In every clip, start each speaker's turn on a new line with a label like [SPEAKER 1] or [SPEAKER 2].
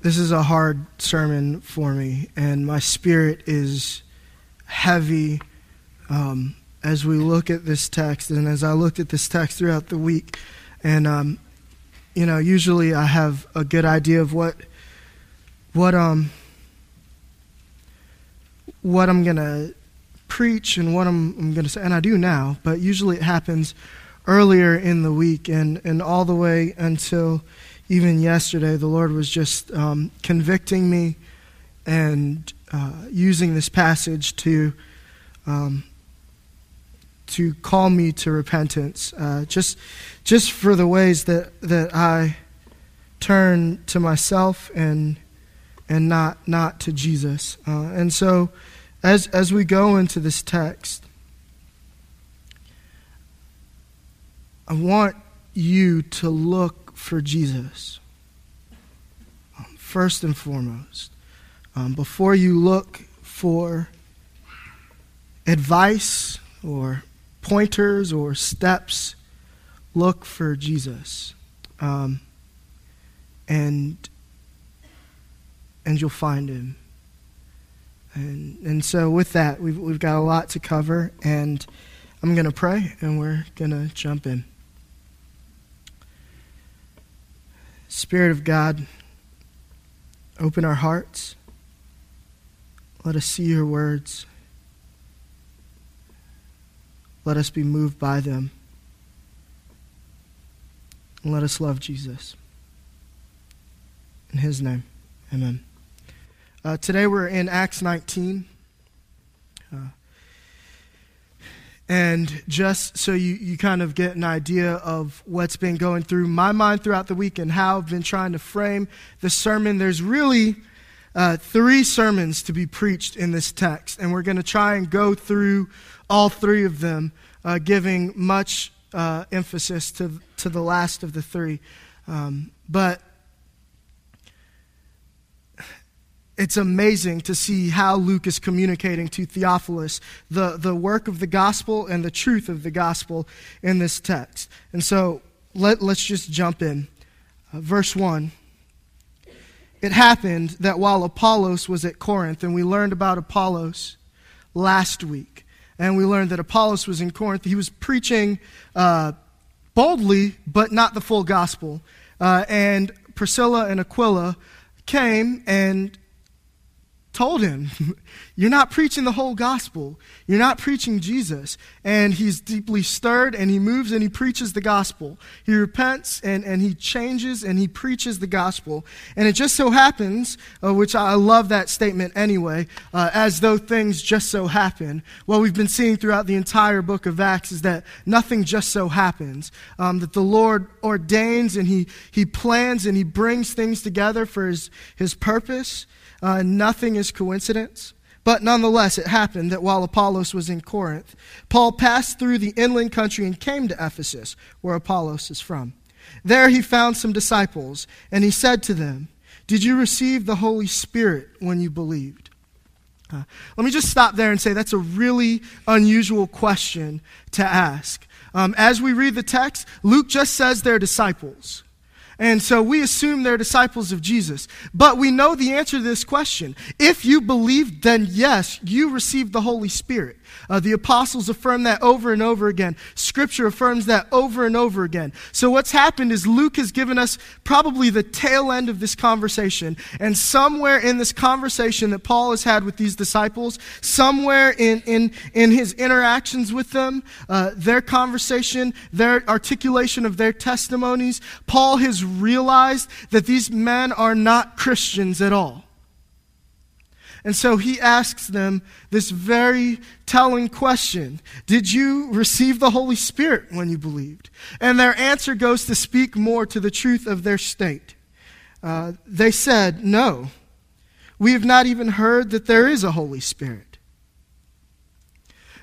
[SPEAKER 1] This is a hard sermon for me, and my spirit is heavy um, as we look at this text, and as I looked at this text throughout the week. And um, you know, usually I have a good idea of what what um what I'm gonna preach and what I'm, I'm gonna say, and I do now. But usually it happens earlier in the week, and and all the way until even yesterday, the Lord was just um, convicting me and uh, using this passage to um, to call me to repentance. Uh, just just for the ways that that I turn to myself and and not not to Jesus. Uh, and so, as as we go into this text, I want you to look for Jesus. Um, first and foremost, um, before you look for advice or pointers or steps, look for Jesus. Um, and and you'll find him. And and so with that, we've we've got a lot to cover, and I'm going to pray, and we're going to jump in. Spirit of God, open our hearts. Let us see your words. Let us be moved by them. And let us love Jesus. In his name, amen. Uh, today we're in Acts 19. Uh, and just so you, you kind of get an idea of what's been going through my mind throughout the week and how I've been trying to frame the sermon, there's really uh, three sermons to be preached in this text. And we're going to try and go through all three of them, uh, giving much uh, emphasis to, to the last of the three. Um, but it's amazing to see how Luke is communicating to Theophilus the, the work of the gospel and the truth of the gospel in this text. And so let, let's just jump in. Uh, verse 1. It happened that while Apollos was at Corinth, and we learned about Apollos last week, and we learned that Apollos was in Corinth, he was preaching uh, boldly, but not the full gospel. Uh, and Priscilla and Aquila came and told him, You're not preaching the whole gospel. You're not preaching Jesus. And he's deeply stirred and he moves and he preaches the gospel. He repents and, and he changes and he preaches the gospel. And it just so happens, uh, which I love that statement anyway, uh, as though things just so happen. What we've been seeing throughout the entire book of Acts is that nothing just so happens. Um, that the Lord ordains and he, he plans and he brings things together for his, his purpose. Uh, nothing is coincidence. But nonetheless, it happened that while Apollos was in Corinth, Paul passed through the inland country and came to Ephesus, where Apollos is from. There he found some disciples, and he said to them, Did you receive the Holy Spirit when you believed? Uh, let me just stop there and say that's a really unusual question to ask. Um, as we read the text, Luke just says they're disciples. And so we assume they're disciples of Jesus. But we know the answer to this question. If you believe, then yes, you received the Holy Spirit. Uh, the apostles affirm that over and over again. Scripture affirms that over and over again. So what's happened is Luke has given us probably the tail end of this conversation. And somewhere in this conversation that Paul has had with these disciples, somewhere in, in, in his interactions with them, uh, their conversation, their articulation of their testimonies, Paul has realized that these men are not Christians at all. And so he asks them this very telling question Did you receive the Holy Spirit when you believed? And their answer goes to speak more to the truth of their state. Uh, they said, No, we have not even heard that there is a Holy Spirit.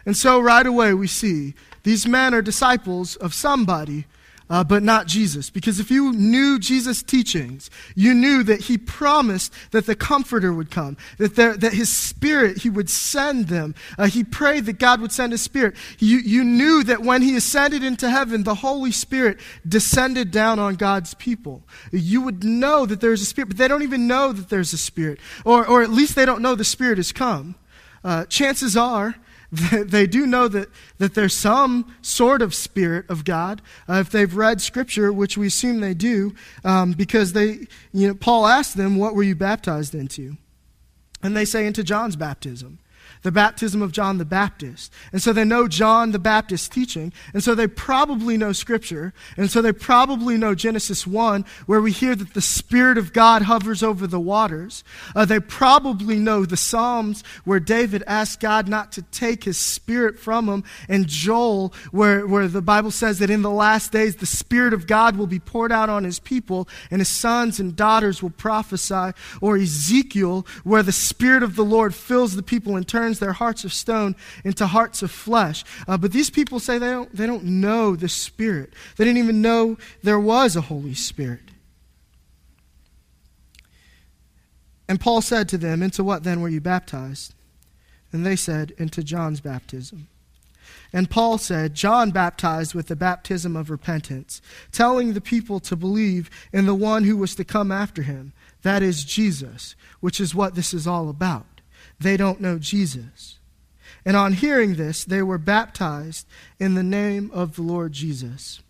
[SPEAKER 1] And so right away we see these men are disciples of somebody uh, but not Jesus. Because if you knew Jesus' teachings, you knew that he promised that the Comforter would come, that, there, that his Spirit, he would send them. Uh, he prayed that God would send his Spirit. You, you knew that when he ascended into heaven, the Holy Spirit descended down on God's people. You would know that there's a Spirit, but they don't even know that there's a Spirit, or, or at least they don't know the Spirit has come. Uh, chances are, they do know that, that there's some sort of spirit of God uh, if they've read Scripture, which we assume they do, um, because they, you know, Paul asked them, "What were you baptized into?" And they say, "Into John's baptism." The baptism of John the Baptist. And so they know John the Baptist's teaching, and so they probably know Scripture, and so they probably know Genesis 1, where we hear that the Spirit of God hovers over the waters. Uh, they probably know the Psalms, where David asked God not to take his Spirit from him, and Joel, where, where the Bible says that in the last days the Spirit of God will be poured out on his people, and his sons and daughters will prophesy, or Ezekiel, where the Spirit of the Lord fills the people and turns turns their hearts of stone into hearts of flesh. Uh, but these people say they don't, they don't know the Spirit. They didn't even know there was a Holy Spirit. And Paul said to them, Into what then were you baptized? And they said, Into John's baptism. And Paul said, John baptized with the baptism of repentance, telling the people to believe in the one who was to come after him, that is Jesus, which is what this is all about. They don't know Jesus. And on hearing this, they were baptized in the name of the Lord Jesus.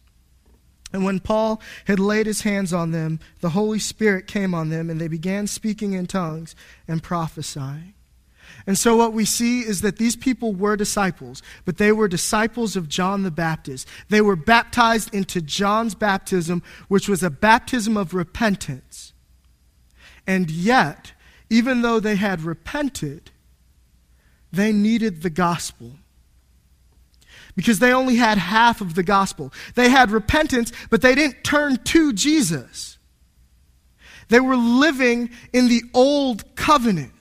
[SPEAKER 1] And when Paul had laid his hands on them, the Holy Spirit came on them, and they began speaking in tongues and prophesying. And so, what we see is that these people were disciples, but they were disciples of John the Baptist. They were baptized into John's baptism, which was a baptism of repentance. And yet, even though they had repented, they needed the gospel. Because they only had half of the gospel. They had repentance, but they didn't turn to Jesus. They were living in the old covenant.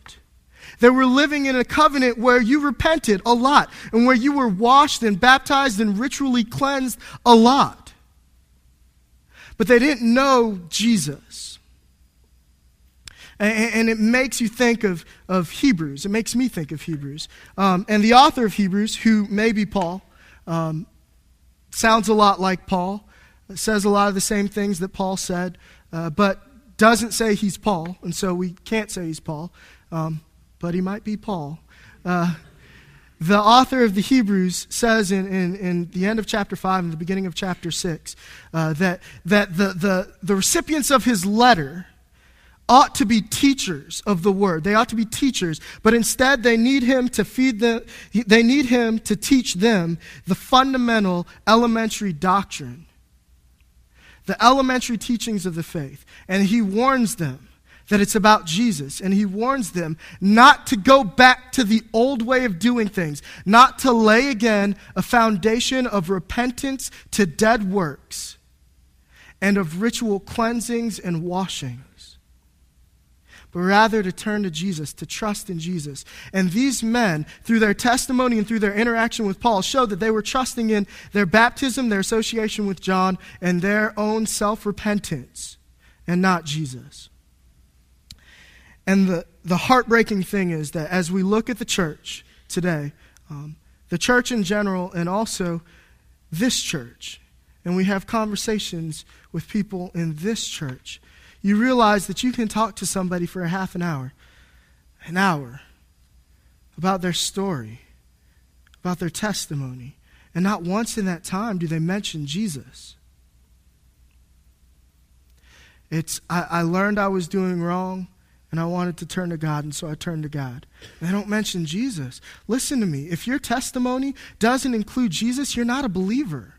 [SPEAKER 1] They were living in a covenant where you repented a lot and where you were washed and baptized and ritually cleansed a lot. But they didn't know Jesus. And, it makes you think of, of Hebrews. It makes me think of Hebrews. Um, and the author of Hebrews, who may be Paul, um, sounds a lot like Paul, says a lot of the same things that Paul said, uh, but doesn't say he's Paul. And so we can't say he's Paul, um, but he might be Paul. Uh, the author of the Hebrews says in, in, in, the end of chapter 5 and the beginning of chapter 6 uh, that, that the, the, the recipients of his letter ought to be teachers of the word. They ought to be teachers, but instead they need him to feed them, they need him to teach them the fundamental elementary doctrine, the elementary teachings of the faith. And he warns them that it's about Jesus. And he warns them not to go back to the old way of doing things, not to lay again a foundation of repentance to dead works and of ritual cleansings and washing but rather to turn to Jesus, to trust in Jesus. And these men, through their testimony and through their interaction with Paul, showed that they were trusting in their baptism, their association with John, and their own self repentance, and not Jesus. And the, the heartbreaking thing is that as we look at the church today, um, the church in general, and also this church, and we have conversations with people in this church, you realize that you can talk to somebody for a half an hour, an hour, about their story, about their testimony. And not once in that time do they mention Jesus. It's, I, I learned I was doing wrong and I wanted to turn to God, and so I turned to God. They don't mention Jesus. Listen to me. If your testimony doesn't include Jesus, you're not a believer.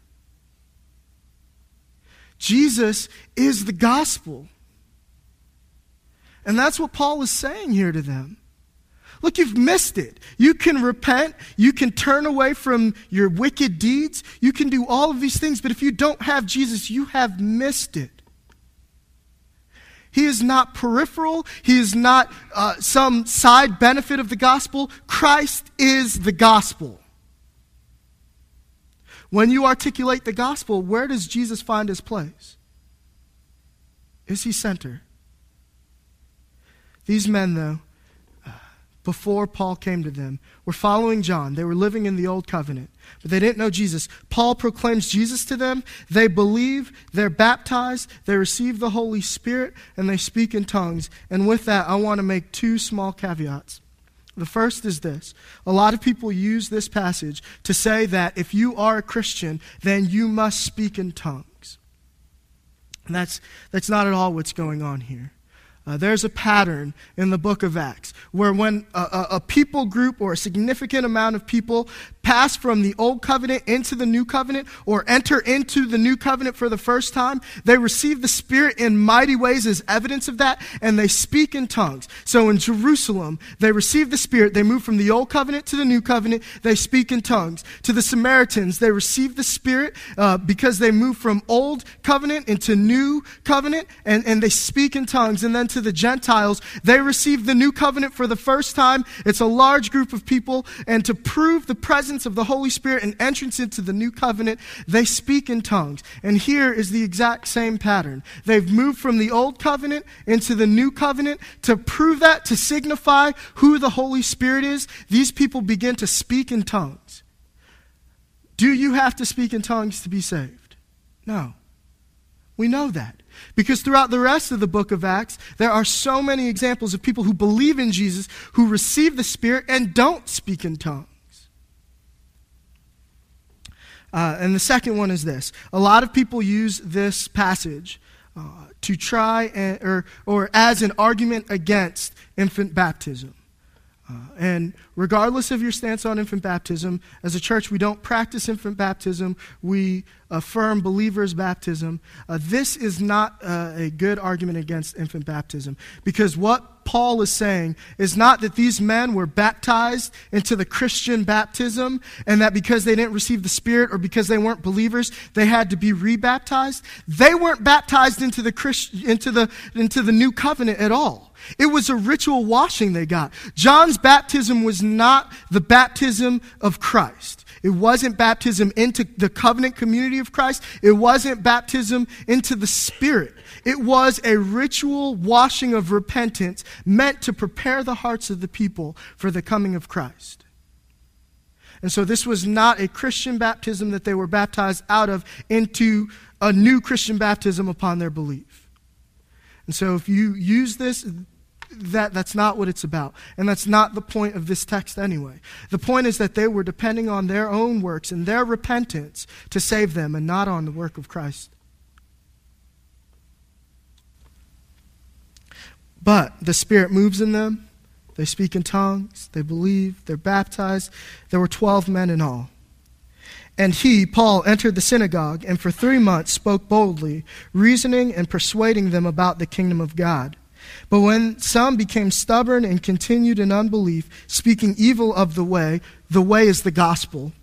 [SPEAKER 1] Jesus is the gospel. And that's what Paul is saying here to them. Look, you've missed it. You can repent. You can turn away from your wicked deeds. You can do all of these things. But if you don't have Jesus, you have missed it. He is not peripheral. He is not uh, some side benefit of the gospel. Christ is the gospel. When you articulate the gospel, where does Jesus find his place? Is he center? These men, though, uh, before Paul came to them were following John. They were living in the old covenant, but they didn't know Jesus. Paul proclaims Jesus to them. They believe, they're baptized, they receive the Holy Spirit, and they speak in tongues. And with that, I want to make two small caveats. The first is this a lot of people use this passage to say that if you are a Christian, then you must speak in tongues. And that's, that's not at all what's going on here. Uh, there's a pattern in the book of Acts where when a, a, a, people group or a significant amount of people pass from the old covenant into the new covenant or enter into the new covenant for the first time, they receive the Spirit in mighty ways as evidence of that, and they speak in tongues. So in Jerusalem, they receive the Spirit. They move from the old covenant to the new covenant. They speak in tongues. To the Samaritans, they receive the Spirit uh, because they move from old covenant into new covenant, and, and they speak in tongues. And then to the Gentiles, they receive the new covenant for the first time. It's a large group of people, and to prove the presence of the Holy Spirit and entrance into the new covenant, they speak in tongues. And here is the exact same pattern. They've moved from the old covenant into the new covenant. To prove that, to signify who the Holy Spirit is, these people begin to speak in tongues. Do you have to speak in tongues to be saved? No. We know that. Because throughout the rest of the book of Acts, there are so many examples of people who believe in Jesus, who receive the Spirit, and don't speak in tongues. Uh, and the second one is this a lot of people use this passage uh, to try and, or, or as an argument against infant baptism. Uh, and regardless of your stance on infant baptism, as a church, we don't practice infant baptism. We affirm believers' baptism. Uh, this is not uh, a good argument against infant baptism because what Paul is saying is not that these men were baptized into the Christian baptism and that because they didn't receive the Spirit or because they weren't believers, they had to be rebaptized. They weren't baptized into the, Christ, into the, into the new covenant at all. It was a ritual washing they got. John's baptism was not the baptism of Christ. It wasn't baptism into the covenant community of Christ. It wasn't baptism into the Spirit. It was a ritual washing of repentance meant to prepare the hearts of the people for the coming of Christ. And so this was not a Christian baptism that they were baptized out of into a new Christian baptism upon their belief. And so if you use this, that, that's not what it's about. And that's not the point of this text anyway. The point is that they were depending on their own works and their repentance to save them and not on the work of Christ. But the Spirit moves in them. They speak in tongues. They believe. They're baptized. There were 12 men in all. And he, Paul, entered the synagogue and for three months spoke boldly, reasoning and persuading them about the kingdom of God. But when some became stubborn and continued in unbelief, speaking evil of the way, the way is the gospel.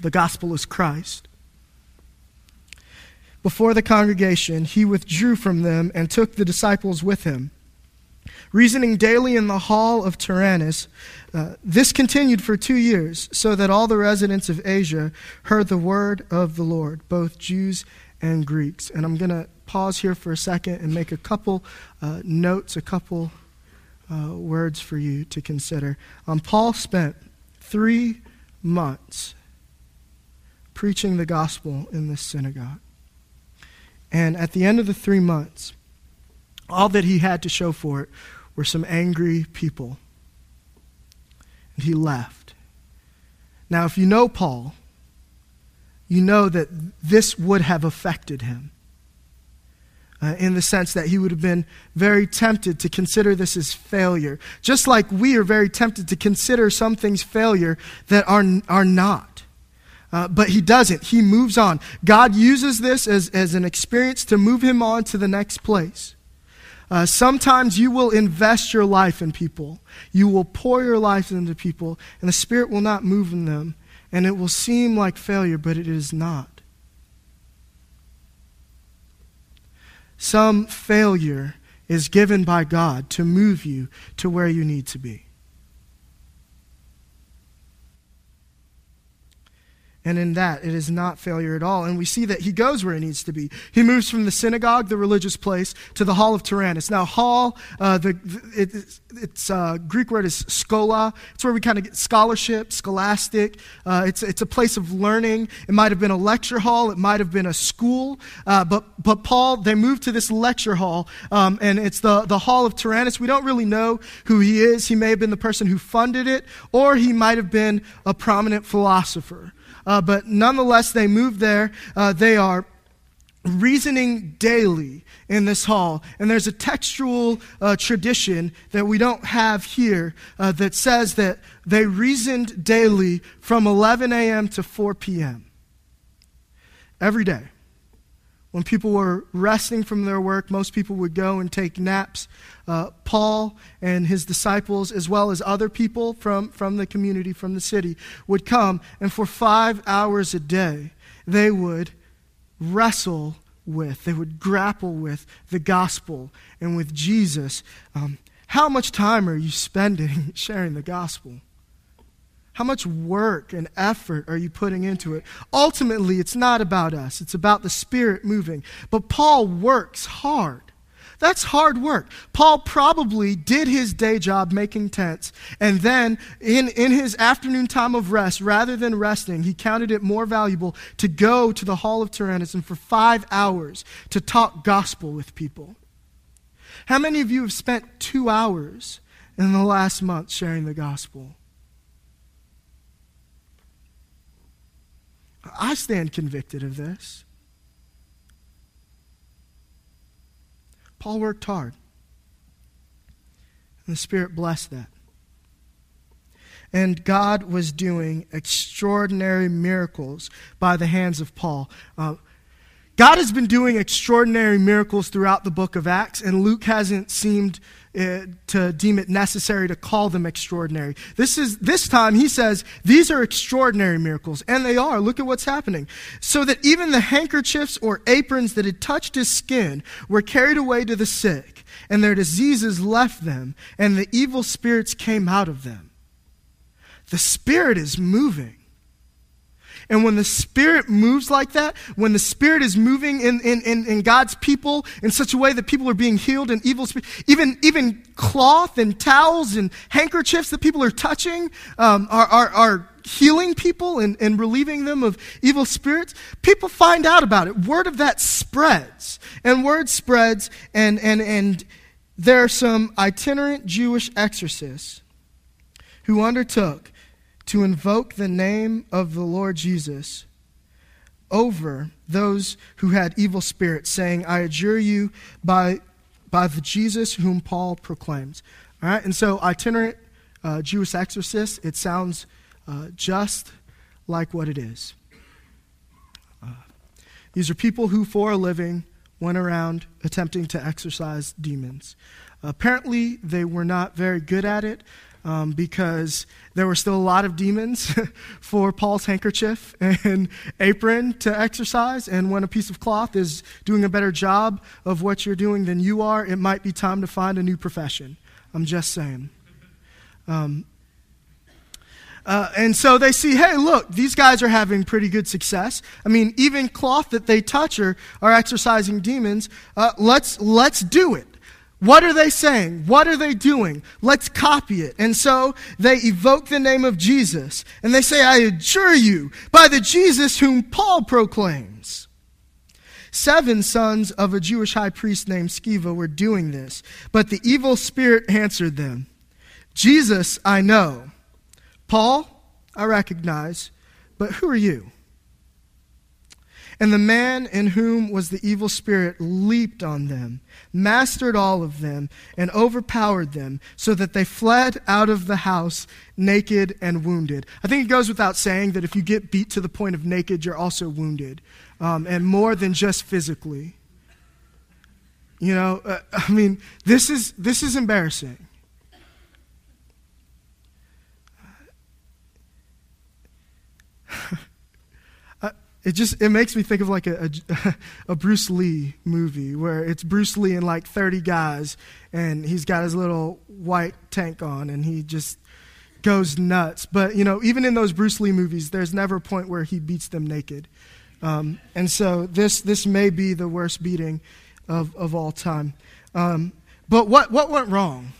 [SPEAKER 1] The gospel is Christ. Before the congregation, he withdrew from them and took the disciples with him. Reasoning daily in the hall of Tyrannus, uh, this continued for two years, so that all the residents of Asia heard the word of the Lord, both Jews and Greeks. And I'm going to pause here for a second and make a couple uh, notes, a couple uh, words for you to consider. Um, Paul spent three months preaching the gospel in this synagogue. And at the end of the three months, all that he had to show for it were some angry people. And he left. Now, if you know Paul, you know that this would have affected him uh, in the sense that he would have been very tempted to consider this as failure. Just like we are very tempted to consider some things failure that are, are not. Uh, but he doesn't. He moves on. God uses this as, as an experience to move him on to the next place. Uh, sometimes you will invest your life in people. You will pour your life into people, and the Spirit will not move in them. And it will seem like failure, but it is not. Some failure is given by God to move you to where you need to be. And in that, it is not failure at all. And we see that he goes where he needs to be. He moves from the synagogue, the religious place, to the hall of Tyrannus. Now, hall, uh, the, it, it's uh, Greek word is schola. It's where we kind of get scholarship, scholastic. Uh, it's, it's a place of learning. It might have been a lecture hall. It might have been a school. Uh, but, but Paul, they moved to this lecture hall, um, and it's the, the hall of Tyrannus. We don't really know who he is. He may have been the person who funded it, or he might have been a prominent philosopher. Uh, but nonetheless, they move there. Uh, they are reasoning daily in this hall. And there's a textual uh, tradition that we don't have here uh, that says that they reasoned daily from 11 a.m. to 4 p.m. every day. When people were resting from their work, most people would go and take naps. Uh, Paul and his disciples, as well as other people from, from the community, from the city, would come, and for five hours a day, they would wrestle with, they would grapple with the gospel and with Jesus. Um, how much time are you spending sharing the gospel? How much work and effort are you putting into it? Ultimately, it's not about us, it's about the Spirit moving. But Paul works hard. That's hard work. Paul probably did his day job making tents, and then in, in his afternoon time of rest, rather than resting, he counted it more valuable to go to the hall of Tyrannus and for five hours to talk gospel with people. How many of you have spent two hours in the last month sharing the gospel? I stand convicted of this. Paul worked hard. And the Spirit blessed that. And God was doing extraordinary miracles by the hands of Paul. Uh, God has been doing extraordinary miracles throughout the book of Acts, and Luke hasn't seemed uh, to deem it necessary to call them extraordinary. This is this time he says these are extraordinary miracles, and they are. Look at what's happening. So that even the handkerchiefs or aprons that had touched his skin were carried away to the sick, and their diseases left them, and the evil spirits came out of them. The Spirit is moving. And when the Spirit moves like that, when the Spirit is moving in, in, in, in God's people in such a way that people are being healed and evil, even, even cloth and towels and handkerchiefs that people are touching um, are, are, are healing people and, and relieving them of evil spirits, people find out about it. Word of that spreads. And word spreads, and, and, and there are some itinerant Jewish exorcists who undertook to invoke the name of the Lord Jesus over those who had evil spirits, saying, I adjure you by, by the Jesus whom Paul proclaims. All right, and so itinerant uh, Jewish exorcist, it sounds uh, just like what it is. Uh, these are people who, for a living, went around attempting to exorcise demons. Apparently, they were not very good at it um, because there were still a lot of demons for Paul's handkerchief and apron to exercise. And when a piece of cloth is doing a better job of what you're doing than you are, it might be time to find a new profession. I'm just saying. Um, uh, and so they see, hey, look, these guys are having pretty good success. I mean, even cloth that they touch are, are exercising demons. Uh, let's, let's do it. What are they saying? What are they doing? Let's copy it. And so they evoke the name of Jesus and they say, I adjure you by the Jesus whom Paul proclaims. Seven sons of a Jewish high priest named Sceva were doing this, but the evil spirit answered them Jesus, I know. Paul, I recognize, but who are you? And the man in whom was the evil spirit leaped on them, mastered all of them, and overpowered them, so that they fled out of the house naked and wounded. I think it goes without saying that if you get beat to the point of naked, you're also wounded, um, and more than just physically. You know, uh, I mean, this is, this is embarrassing. It just it makes me think of like a, a, a, bruce lee movie where it's bruce lee and like 30 guys and he's got his little white tank on and he just goes nuts. But, you know, even in those Bruce Lee movies, there's never a point where he beats them naked. Um, and so this, this may be the worst beating of, of all time. Um, but what, what went wrong?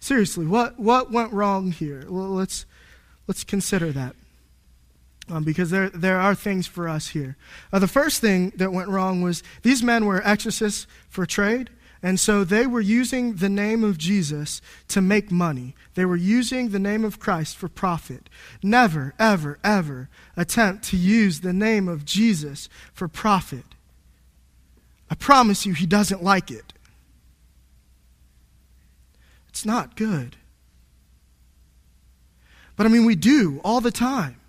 [SPEAKER 1] Seriously, what, what went wrong here? Well, let's, let's consider that. Um, because there, there are things for us here. Uh, the first thing that went wrong was these men were exorcists for trade, and so they were using the name of Jesus to make money. They were using the name of Christ for profit. Never, ever, ever attempt to use the name of Jesus for profit. I promise you, he doesn't like it. It's not good. But I mean, we do all the time.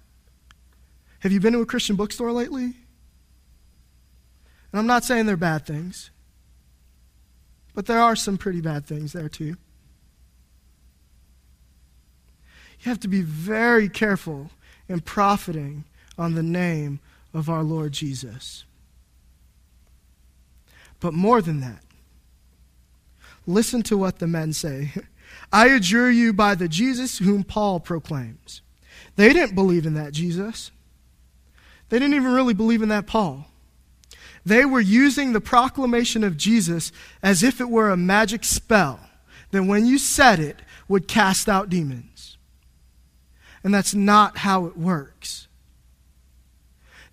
[SPEAKER 1] Have you been to a Christian bookstore lately? And I'm not saying they're bad things. But there are some pretty bad things there, too. You have to be very careful in profiting on the name of our Lord Jesus. But more than that, listen to what the men say. I adjure you by the Jesus whom Paul proclaims. They didn't believe in that Jesus. They didn't even really believe in that Paul. They were using the proclamation of Jesus as if it were a magic spell that when you said it would cast out demons. And that's not how it works.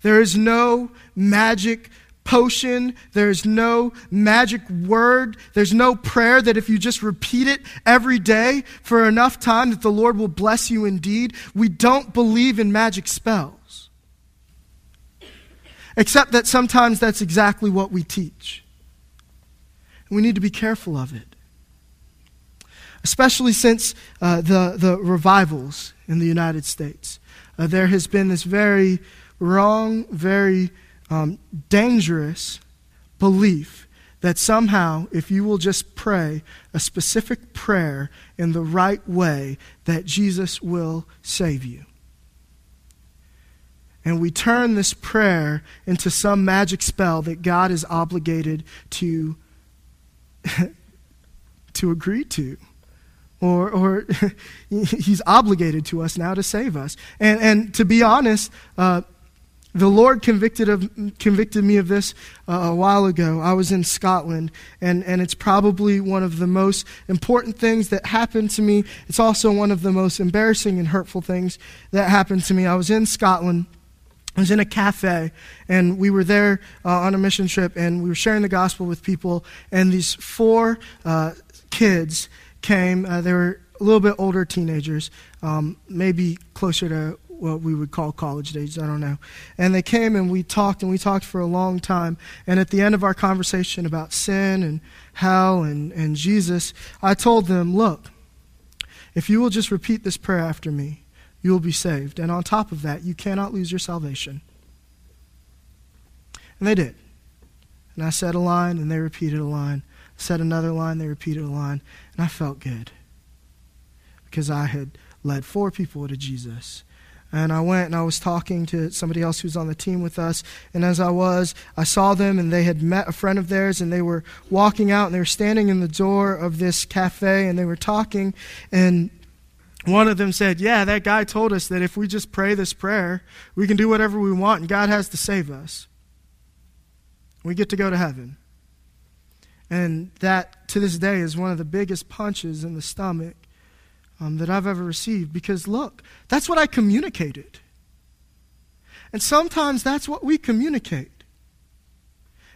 [SPEAKER 1] There is no magic potion. There's no magic word. There's no prayer that if you just repeat it every day for enough time that the Lord will bless you indeed. We don't believe in magic spells. Except that sometimes that's exactly what we teach. And We need to be careful of it. Especially since uh, the, the revivals in the United States. Uh, there has been this very wrong, very um, dangerous belief that somehow, if you will just pray a specific prayer in the right way, that Jesus will save you and we turn this prayer into some magic spell that God is obligated to, to agree to. Or, or he's obligated to us now to save us. And, and to be honest, uh, the Lord convicted, of, convicted me of this uh, a while ago. I was in Scotland, and, and it's probably one of the most important things that happened to me. It's also one of the most embarrassing and hurtful things that happened to me. I was in Scotland I was in a cafe, and we were there uh, on a mission trip, and we were sharing the gospel with people. And these four uh, kids came. Uh, they were a little bit older teenagers, um, maybe closer to what we would call college age. I don't know. And they came, and we talked, and we talked for a long time. And at the end of our conversation about sin and hell and, and Jesus, I told them, Look, if you will just repeat this prayer after me, you will be saved. And on top of that, you cannot lose your salvation. And they did. And I said a line, and they repeated a line. I said another line, they repeated a line. And I felt good because I had led four people to Jesus. And I went and I was talking to somebody else who was on the team with us. And as I was, I saw them and they had met a friend of theirs and they were walking out and they were standing in the door of this cafe and they were talking. And one of them said, Yeah, that guy told us that if we just pray this prayer, we can do whatever we want and God has to save us. We get to go to heaven. And that, to this day, is one of the biggest punches in the stomach um, that I've ever received because, look, that's what I communicated. And sometimes that's what we communicate.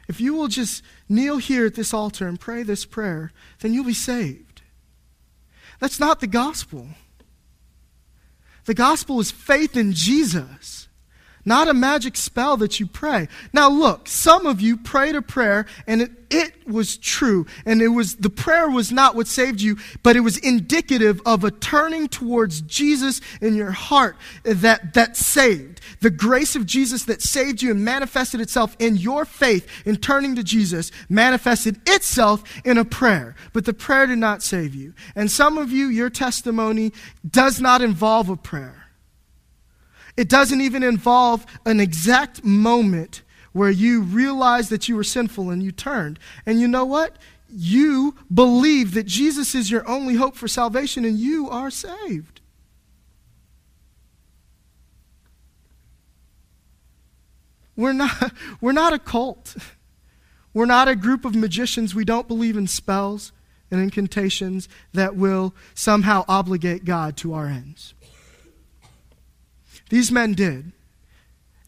[SPEAKER 1] If you will just kneel here at this altar and pray this prayer, then you'll be saved. That's not the gospel. The gospel is faith in Jesus, not a magic spell that you pray. Now, look, some of you prayed a prayer and it, it was true. And it was, the prayer was not what saved you, but it was indicative of a turning towards Jesus in your heart that, that saved. The grace of Jesus that saved you and manifested itself in your faith in turning to Jesus manifested itself in a prayer. But the prayer did not save you. And some of you, your testimony does not involve a prayer. It doesn't even involve an exact moment where you realize that you were sinful and you turned. And you know what? You believe that Jesus is your only hope for salvation and you are saved. We're not, we're not a cult. We're not a group of magicians. We don't believe in spells and incantations that will somehow obligate God to our ends. These men did,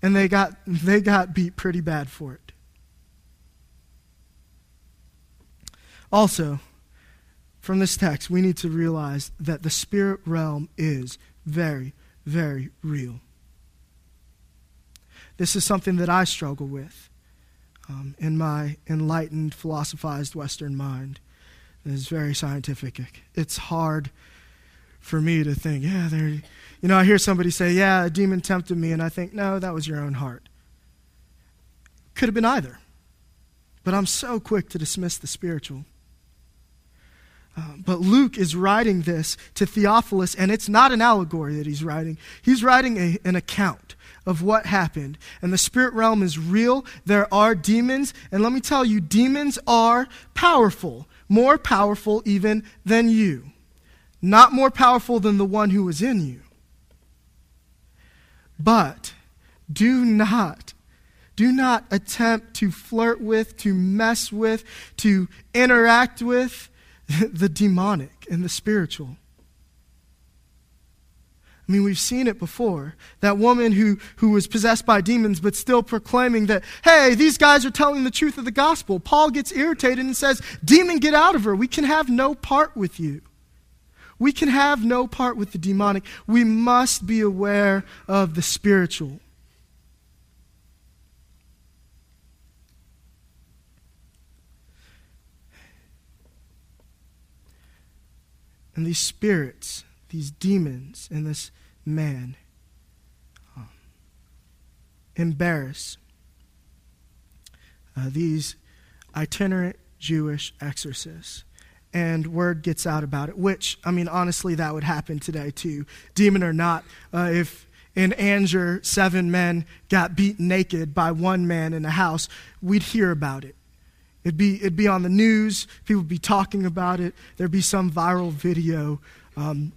[SPEAKER 1] and they got, they got beat pretty bad for it. Also, from this text, we need to realize that the spirit realm is very, very real. This is something that I struggle with um, in my enlightened, philosophized Western mind. It is very scientific. It's hard for me to think, yeah, there. You know, I hear somebody say, yeah, a demon tempted me, and I think, no, that was your own heart. Could have been either. But I'm so quick to dismiss the spiritual. Uh, but Luke is writing this to Theophilus, and it's not an allegory that he's writing. He's writing a, an account of what happened. And the spirit realm is real. There are demons. And let me tell you, demons are powerful, more powerful even than you, not more powerful than the one who is in you. But do not do not attempt to flirt with, to mess with, to interact with the demonic and the spiritual. I mean, we've seen it before. That woman who, who was possessed by demons, but still proclaiming that, hey, these guys are telling the truth of the gospel. Paul gets irritated and says, Demon, get out of her. We can have no part with you. We can have no part with the demonic. We must be aware of the spiritual. And these spirits, these demons in this man um, embarrass uh, these itinerant Jewish exorcists. And word gets out about it, which, I mean, honestly, that would happen today too. Demon or not, uh, if in Anger seven men got beaten naked by one man in a house, we'd hear about it. It'd be, it'd be on the news, people would be talking about it, there'd be some viral video um,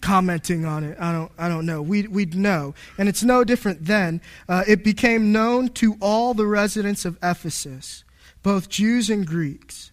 [SPEAKER 1] commenting on it. I don't, I don't know. We'd, we'd know. And it's no different then. Uh, it became known to all the residents of Ephesus, both Jews and Greeks.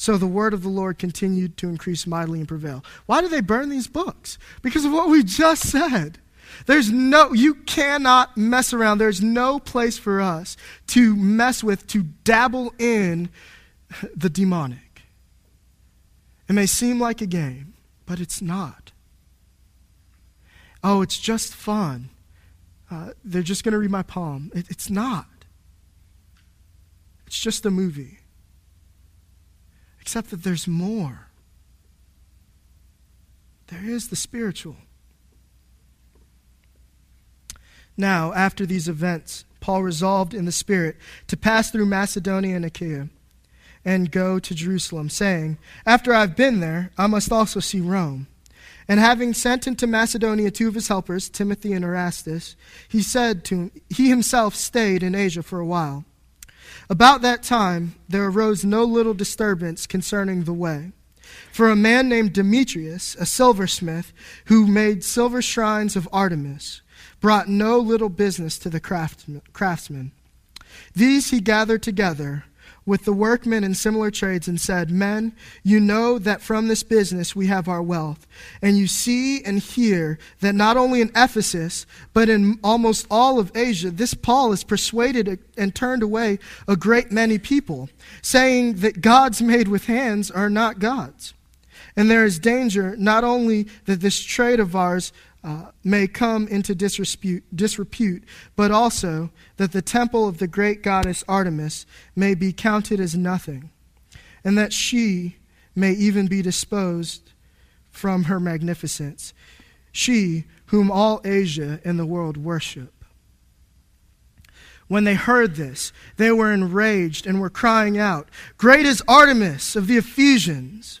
[SPEAKER 1] So the word of the Lord continued to increase mightily and prevail. Why do they burn these books? Because of what we just said. There's no, you cannot mess around. There's no place for us to mess with, to dabble in the demonic. It may seem like a game, but it's not. Oh, it's just fun. Uh, they're just going to read my palm. It, it's not. It's just a movie. Except that there's more. There is the spiritual. Now, after these events, Paul resolved in the Spirit to pass through Macedonia and Achaia and go to Jerusalem, saying, After I've been there, I must also see Rome. And having sent into Macedonia two of his helpers, Timothy and Erastus, he said to he himself stayed in Asia for a while. About that time, there arose no little disturbance concerning the way. For a man named Demetrius, a silversmith, who made silver shrines of Artemis, brought no little business to the craftsmen. These he gathered together with the workmen in similar trades and said, Men, you know that from this business we have our wealth. And you see and hear that not only in Ephesus, but in almost all of Asia, this Paul has persuaded and turned away a great many people, saying that gods made with hands are not gods. And there is danger not only that this trade of ours uh, may come into disrepute, but also that the temple of the great goddess Artemis may be counted as nothing, and that she may even be disposed from her magnificence, she whom all Asia and the world worship. When they heard this, they were enraged and were crying out, Great is Artemis of the Ephesians!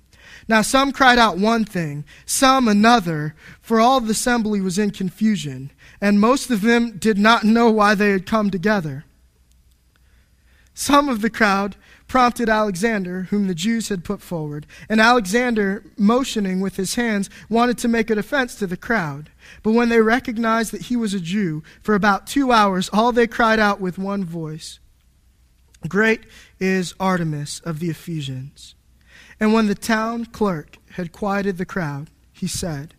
[SPEAKER 1] Now some cried out one thing, some another, for all the assembly was in confusion, and most of them did not know why they had come together. Some of the crowd prompted Alexander, whom the Jews had put forward, and Alexander, motioning with his hands, wanted to make a defense to the crowd. But when they recognized that he was a Jew, for about two hours all they cried out with one voice Great is Artemis of the Ephesians. And when the town clerk had quieted the crowd, he said,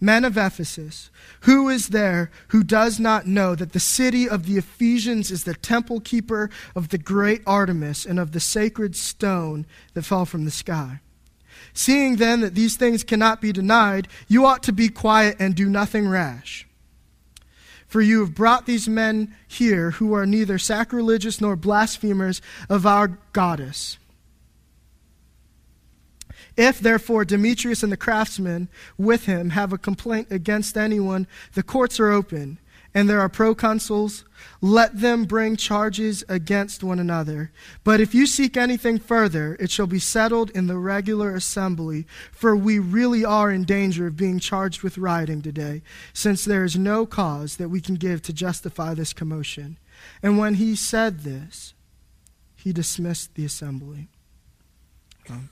[SPEAKER 1] Men of Ephesus, who is there who does not know that the city of the Ephesians is the temple keeper of the great Artemis and of the sacred stone that fell from the sky? Seeing then that these things cannot be denied, you ought to be quiet and do nothing rash. For you have brought these men here who are neither sacrilegious nor blasphemers of our goddess if, therefore, Demetrius and the craftsmen with him have a complaint against anyone, the courts are open, and there are proconsuls. Let them bring charges against one another. But if you seek anything further, it shall be settled in the regular assembly, for we really are in danger of being charged with rioting today, since there is no cause that we can give to justify this commotion. And when he said this, he dismissed the assembly. Um,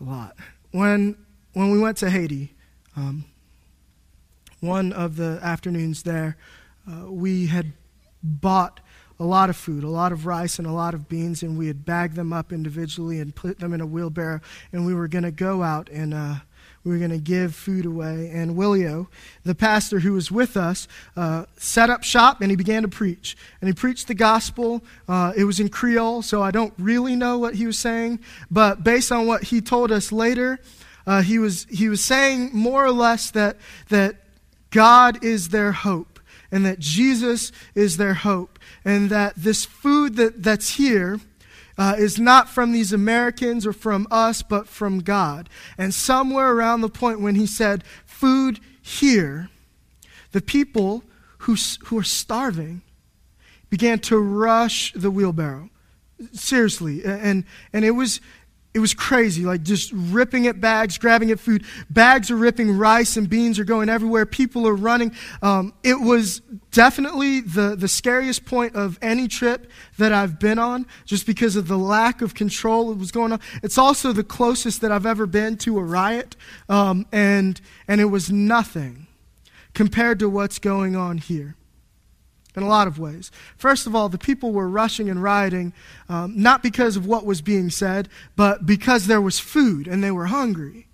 [SPEAKER 1] a lot. When, when we went to Haiti, um, one of the afternoons there, uh, we had bought a lot of food, a lot of rice and a lot of beans, and we had bagged them up individually and put them in a wheelbarrow, and we were going to go out and uh, we were going to give food away. And Willio, the pastor who was with us, uh, set up shop and he began to preach. And he preached the gospel. Uh, it was in Creole, so I don't really know what he was saying. But based on what he told us later, uh, he, was, he was saying more or less that, that God is their hope and that Jesus is their hope. And that this food that, that's here uh, is not from these Americans or from us, but from God. And somewhere around the point when he said, food here, the people who, who are starving began to rush the wheelbarrow. Seriously. And, and it was, it was crazy, like just ripping at bags, grabbing at food. Bags are ripping, rice and beans are going everywhere. People are running. Um, it was definitely the, the scariest point of any trip that I've been on, just because of the lack of control that was going on. It's also the closest that I've ever been to a riot, um, and, and it was nothing compared to what's going on here in a lot of ways. First of all, the people were rushing and rioting um, not because of what was being said, but because there was food and they were hungry.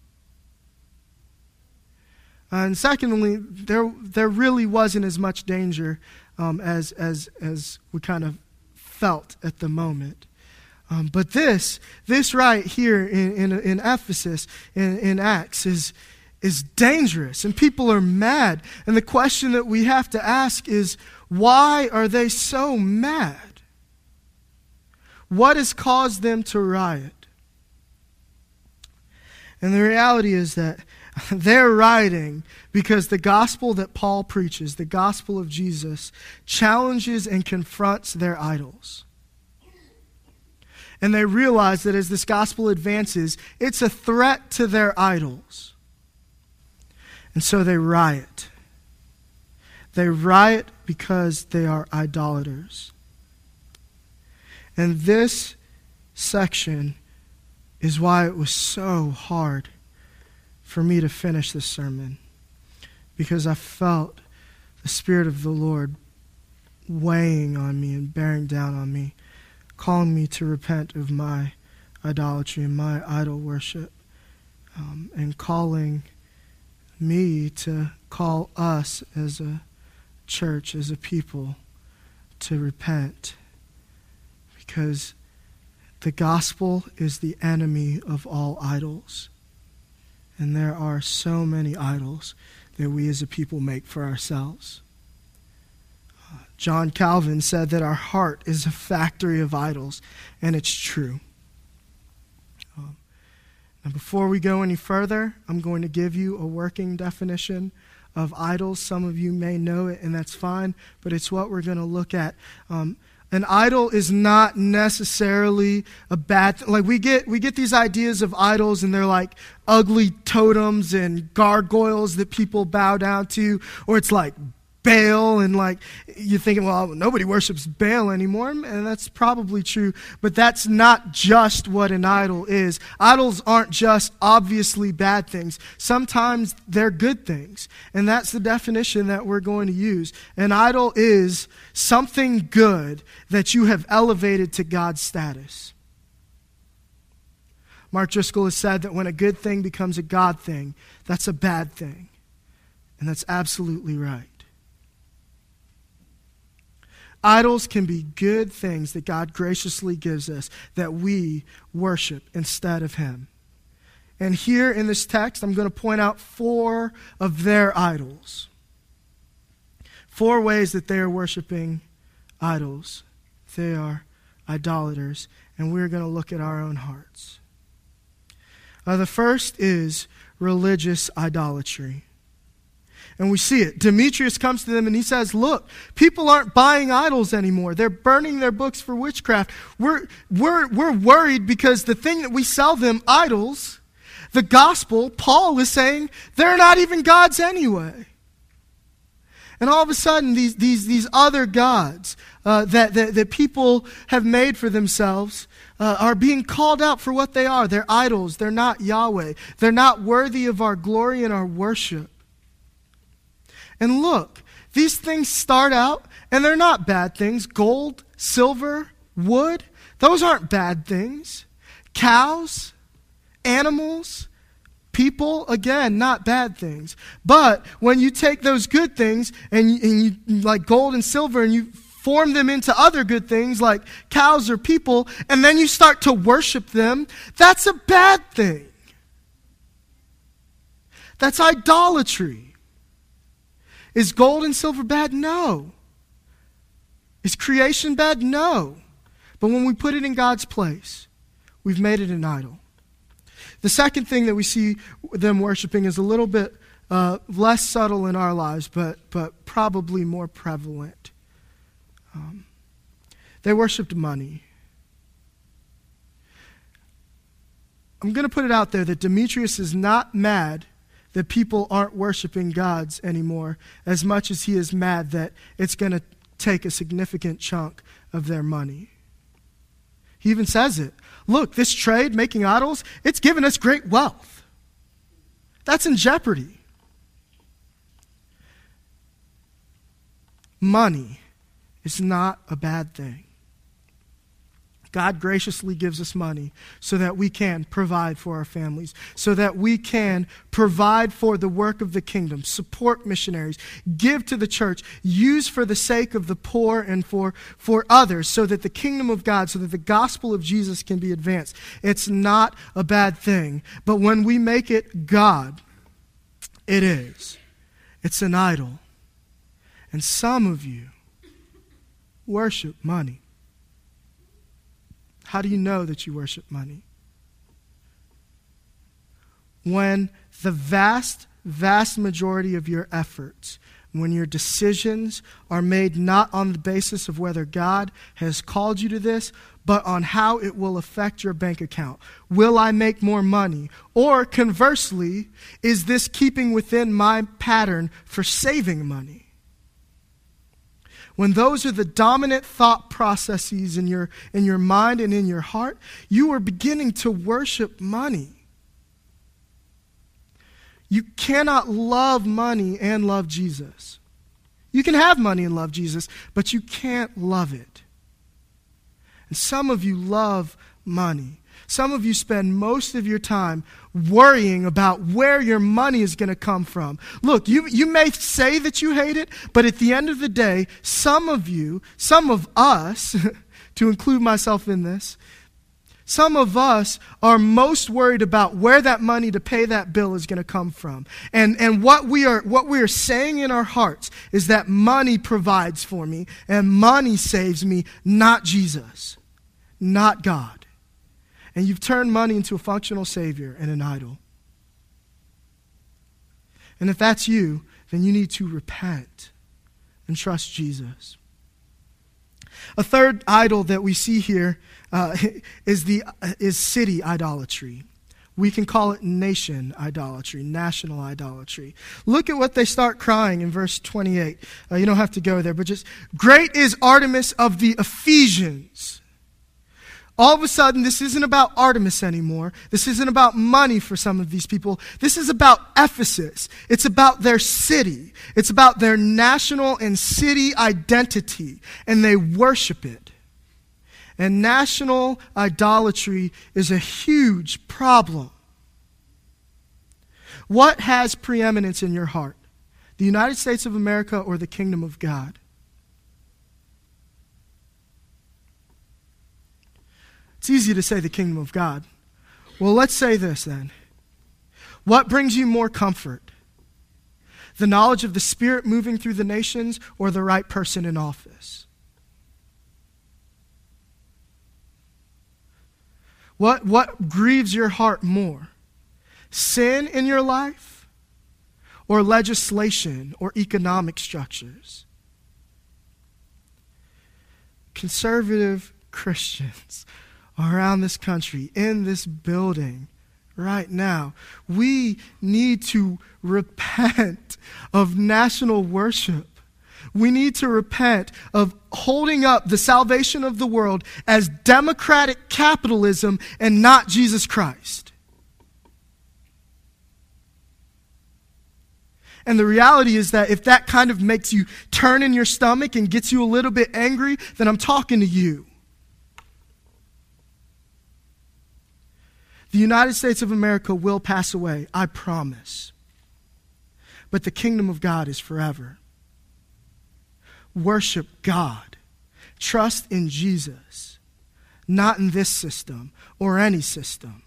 [SPEAKER 1] And secondly, there, there really wasn't as much danger um, as, as, as we kind of felt at the moment. Um, but this, this right here in, in, in Ephesus, in, in Acts, is, is dangerous, and people are mad. And the question that we have to ask is why are they so mad? What has caused them to riot? And the reality is that they're rioting because the gospel that Paul preaches, the gospel of Jesus, challenges and confronts their idols. And they realize that as this gospel advances, it's a threat to their idols. And so they riot. They riot because they are idolaters. And this section is why it was so hard for me to finish this sermon. Because I felt the Spirit of the Lord weighing on me and bearing down on me, calling me to repent of my idolatry and my idol worship, um, and calling me to call us as a church, as a people, to repent. Because the gospel is the enemy of all idols. And there are so many idols that we as a people make for ourselves. Uh, John Calvin said that our heart is a factory of idols, and it's true. And before we go any further, I'm going to give you a working definition of idols. Some of you may know it, and that's fine, but it's what we're going to look at. Um, an idol is not necessarily a bad thing. Like we get we get these ideas of idols and they're like ugly totems and gargoyles that people bow down to, or it's like Baal, and like you're thinking, well, nobody worships Baal anymore, and that's probably true, but that's not just what an idol is. Idols aren't just obviously bad things, sometimes they're good things, and that's the definition that we're going to use. An idol is something good that you have elevated to God's status. Mark Driscoll has said that when a good thing becomes a God thing, that's a bad thing. And that's absolutely right. Idols can be good things that God graciously gives us that we worship instead of Him. And here in this text, I'm going to point out four of their idols. Four ways that they are worshiping idols. They are idolaters, and we're going to look at our own hearts. Uh, the first is religious idolatry. And we see it. Demetrius comes to them and he says, Look, people aren't buying idols anymore. They're burning their books for witchcraft. We're, we're, we're worried because the thing that we sell them, idols, the gospel, Paul is saying, they're not even gods anyway. And all of a sudden, these, these, these other gods uh, that, that, that people have made for themselves uh, are being called out for what they are. They're idols. They're not Yahweh. They're not worthy of our glory and our worship. And look, these things start out, and they're not bad things. Gold, silver, wood, those aren't bad things. Cows, animals, people, again, not bad things. But when you take those good things and, and you, like gold and silver, and you form them into other good things like cows or people, and then you start to worship them, that's a bad thing. That's idolatry. Is gold and silver bad? No. Is creation bad? No. But when we put it in God's place, we've made it an idol. The second thing that we see them worshiping is a little bit uh, less subtle in our lives, but, but probably more prevalent. Um, they worshiped money. I'm going to put it out there that Demetrius is not mad that people aren't worshiping gods anymore as much as he is mad that it's going to take a significant chunk of their money. He even says it. Look, this trade, making idols, it's given us great wealth. That's in jeopardy. Money is not a bad thing. God graciously gives us money so that we can provide for our families, so that we can provide for the work of the kingdom, support missionaries, give to the church, use for the sake of the poor and for, for others, so that the kingdom of God, so that the gospel of Jesus can be advanced. It's not a bad thing. But when we make it God, it is. It's an idol. And some of you worship money. How do you know that you worship money? When the vast, vast majority of your efforts, when your decisions are made not on the basis of whether God has called you to this, but on how it will affect your bank account. Will I make more money? Or conversely, is this keeping within my pattern for saving money? When those are the dominant thought processes in your, in your mind and in your heart, you are beginning to worship money. You cannot love money and love Jesus. You can have money and love Jesus, but you can't love it. And some of you love money. Some of you spend most of your time worrying about where your money is going to come from. Look, you, you may say that you hate it, but at the end of the day, some of you, some of us, to include myself in this, Some of us are most worried about where that money to pay that bill is going to come from. And, and what, we are, what we are saying in our hearts is that money provides for me and money saves me, not Jesus, not God. And you've turned money into a functional savior and an idol. And if that's you, then you need to repent and trust Jesus. A third idol that we see here uh, is, the, is city idolatry. We can call it nation idolatry, national idolatry. Look at what they start crying in verse 28. Uh, you don't have to go there, but just, Great is Artemis of the Ephesians. All of a sudden, this isn't about Artemis anymore. This isn't about money for some of these people. This is about Ephesus. It's about their city. It's about their national and city identity, and they worship it. And national idolatry is a huge problem. What has preeminence in your heart? The United States of America or the kingdom of God? It's easy to say the kingdom of God. Well, let's say this then. What brings you more comfort? The knowledge of the Spirit moving through the nations or the right person in office? What, what grieves your heart more? Sin in your life or legislation or economic structures? Conservative Christians around this country, in this building, right now. We need to repent of national worship. We need to repent of holding up the salvation of the world as democratic capitalism and not Jesus Christ. And the reality is that if that kind of makes you turn in your stomach and gets you a little bit angry, then I'm talking to you. The United States of America will pass away, I promise. But the kingdom of God is forever. Worship God. Trust in Jesus, not in this system or any system.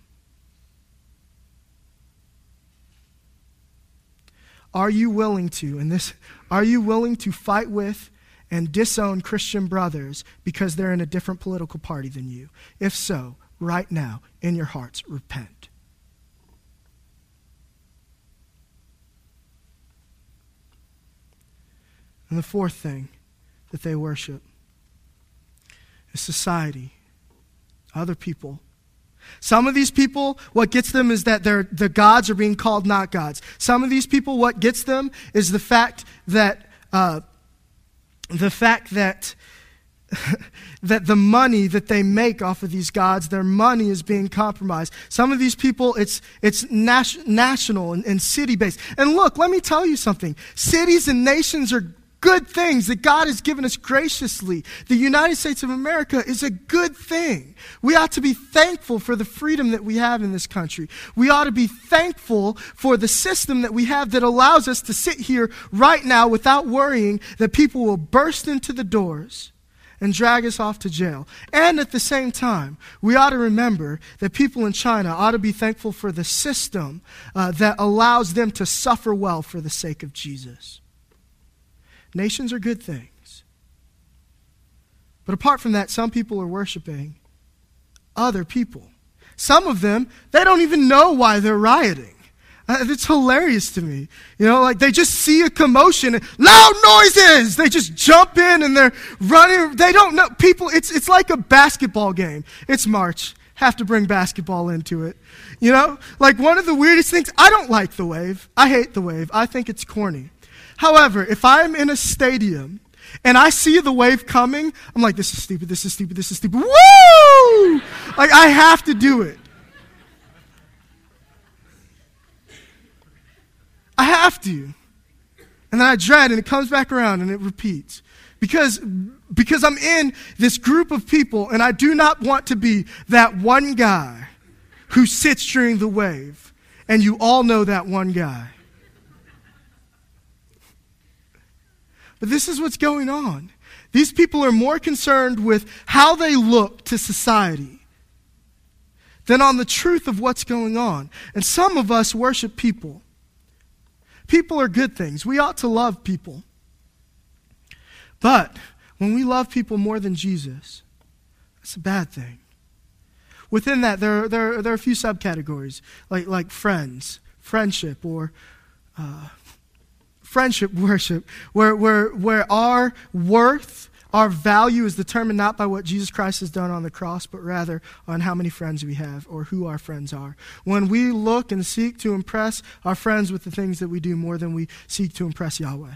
[SPEAKER 1] Are you willing to, and this, are you willing to fight with and disown Christian brothers because they're in a different political party than you? If so, right now in your hearts, repent. And the fourth thing that they worship is society, other people. Some of these people, what gets them is that they're, the gods are being called not gods. Some of these people, what gets them is the fact that uh, the fact that that the money that they make off of these gods, their money is being compromised. Some of these people, it's, it's nas- national and, and city based. And look, let me tell you something. Cities and nations are good things that God has given us graciously. The United States of America is a good thing. We ought to be thankful for the freedom that we have in this country. We ought to be thankful for the system that we have that allows us to sit here right now without worrying that people will burst into the doors and drag us off to jail. And at the same time, we ought to remember that people in China ought to be thankful for the system uh, that allows them to suffer well for the sake of Jesus. Nations are good things. But apart from that, some people are worshiping other people. Some of them, they don't even know why they're rioting. Uh, it's hilarious to me. You know, like they just see a commotion, loud noises. They just jump in and they're running. They don't know. People, it's, it's like a basketball game. It's March. Have to bring basketball into it. You know, like one of the weirdest things, I don't like the wave. I hate the wave. I think it's corny. However, if I'm in a stadium and I see the wave coming, I'm like, this is stupid, this is stupid, this is stupid. Woo! Like, I have to do it. I have to. And then I dread, and it comes back around and it repeats. Because, because I'm in this group of people, and I do not want to be that one guy who sits during the wave. And you all know that one guy. But this is what's going on. These people are more concerned with how they look to society than on the truth of what's going on. And some of us worship people. People are good things. We ought to love people. But when we love people more than Jesus, that's a bad thing. Within that, there, there, there are a few subcategories, like, like friends, friendship, or uh, friendship worship, where, where, where our worth, our value is determined not by what Jesus Christ has done on the cross, but rather on how many friends we have or who our friends are. When we look and seek to impress our friends with the things that we do more than we seek to impress Yahweh.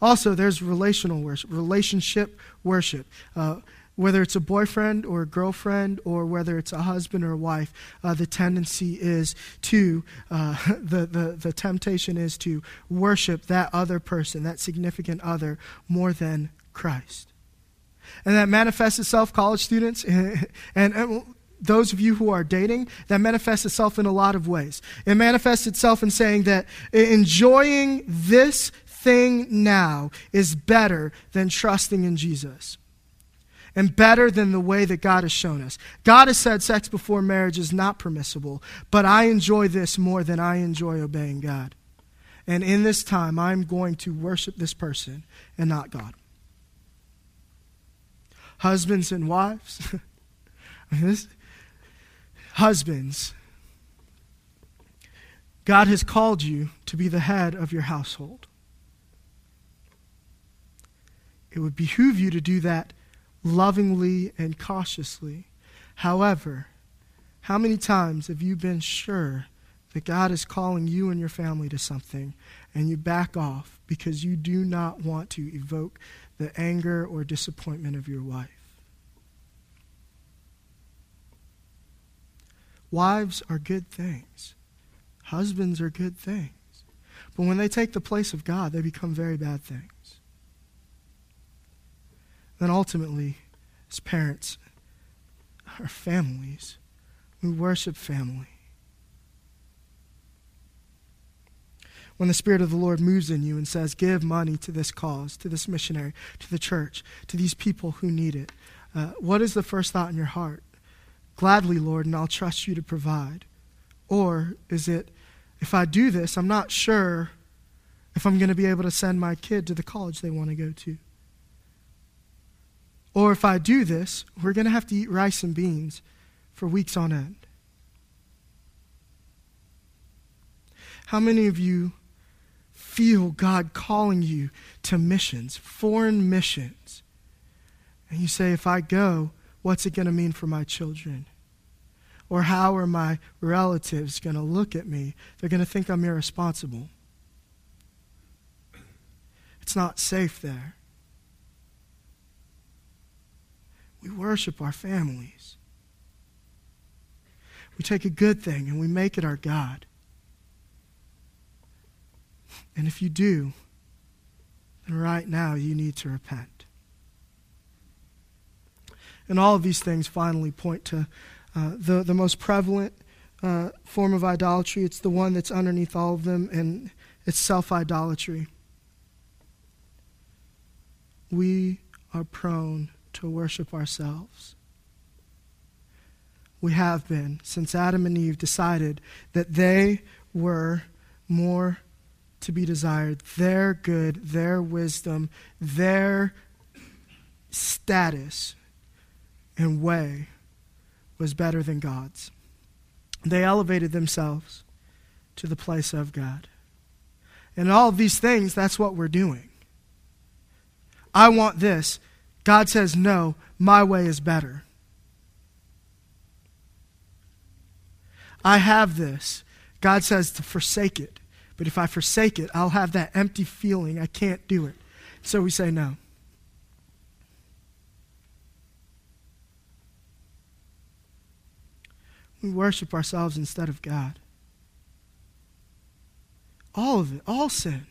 [SPEAKER 1] Also, there's relational worship, relationship worship. Uh, whether it's a boyfriend or a girlfriend or whether it's a husband or a wife, uh, the tendency is to, uh, the, the, the temptation is to worship that other person, that significant other, more than Christ. And that manifests itself, college students, and, and those of you who are dating, that manifests itself in a lot of ways. It manifests itself in saying that enjoying this thing now is better than trusting in Jesus and better than the way that God has shown us. God has said sex before marriage is not permissible, but I enjoy this more than I enjoy obeying God. And in this time, I'm going to worship this person and not God. Husbands and wives, husbands, God has called you to be the head of your household. It would behoove you to do that lovingly and cautiously. However, how many times have you been sure that God is calling you and your family to something and you back off because you do not want to evoke the anger or disappointment of your wife? Wives are good things. Husbands are good things. But when they take the place of God, they become very bad things then ultimately, as parents, our families, we worship family. When the Spirit of the Lord moves in you and says, Give money to this cause, to this missionary, to the church, to these people who need it, uh, what is the first thought in your heart? Gladly, Lord, and I'll trust you to provide. Or is it, if I do this, I'm not sure if I'm going to be able to send my kid to the college they want to go to? Or if I do this, we're going to have to eat rice and beans for weeks on end. How many of you feel God calling you to missions, foreign missions? And you say, if I go, what's it going to mean for my children? Or how are my relatives going to look at me? They're going to think I'm irresponsible. It's not safe there. We worship our families. We take a good thing and we make it our God. And if you do, then right now you need to repent. And all of these things finally point to uh, the, the most prevalent uh, form of idolatry. It's the one that's underneath all of them, and it's self idolatry. We are prone to worship ourselves. We have been since Adam and Eve decided that they were more to be desired. Their good, their wisdom, their status and way was better than God's. They elevated themselves to the place of God. And all of these things, that's what we're doing. I want this. God says, No, my way is better. I have this. God says to forsake it. But if I forsake it, I'll have that empty feeling I can't do it. So we say no. We worship ourselves instead of God. All of it, all sin.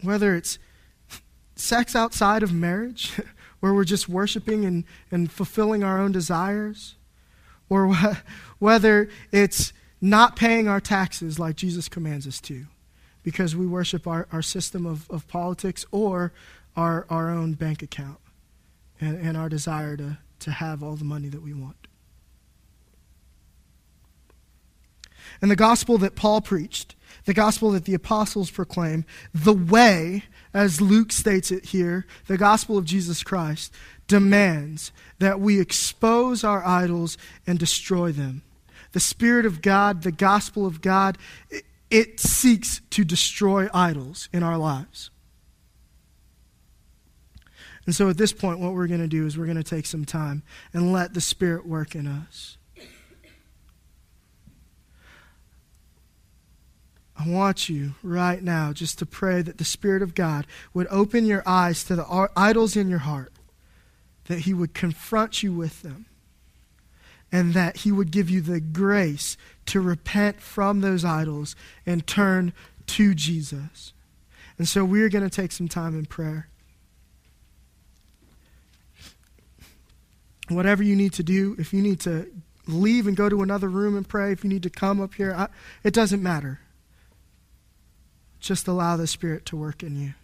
[SPEAKER 1] Whether it's sex outside of marriage, where we're just worshiping and, and fulfilling our own desires, or wh- whether it's not paying our taxes like Jesus commands us to, because we worship our, our system of, of politics or our, our own bank account and, and our desire to, to have all the money that we want. And the gospel that Paul preached, the gospel that the apostles proclaim, the way, as Luke states it here, the gospel of Jesus Christ, demands that we expose our idols and destroy them. The Spirit of God, the gospel of God, it, it seeks to destroy idols in our lives. And so at this point, what we're going to do is we're going to take some time and let the Spirit work in us. I want you right now just to pray that the Spirit of God would open your eyes to the idols in your heart, that He would confront you with them, and that He would give you the grace to repent from those idols and turn to Jesus. And so we are going to take some time in prayer. Whatever you need to do, if you need to leave and go to another room and pray, if you need to come up here, I, it doesn't matter. Just allow the Spirit to work in you.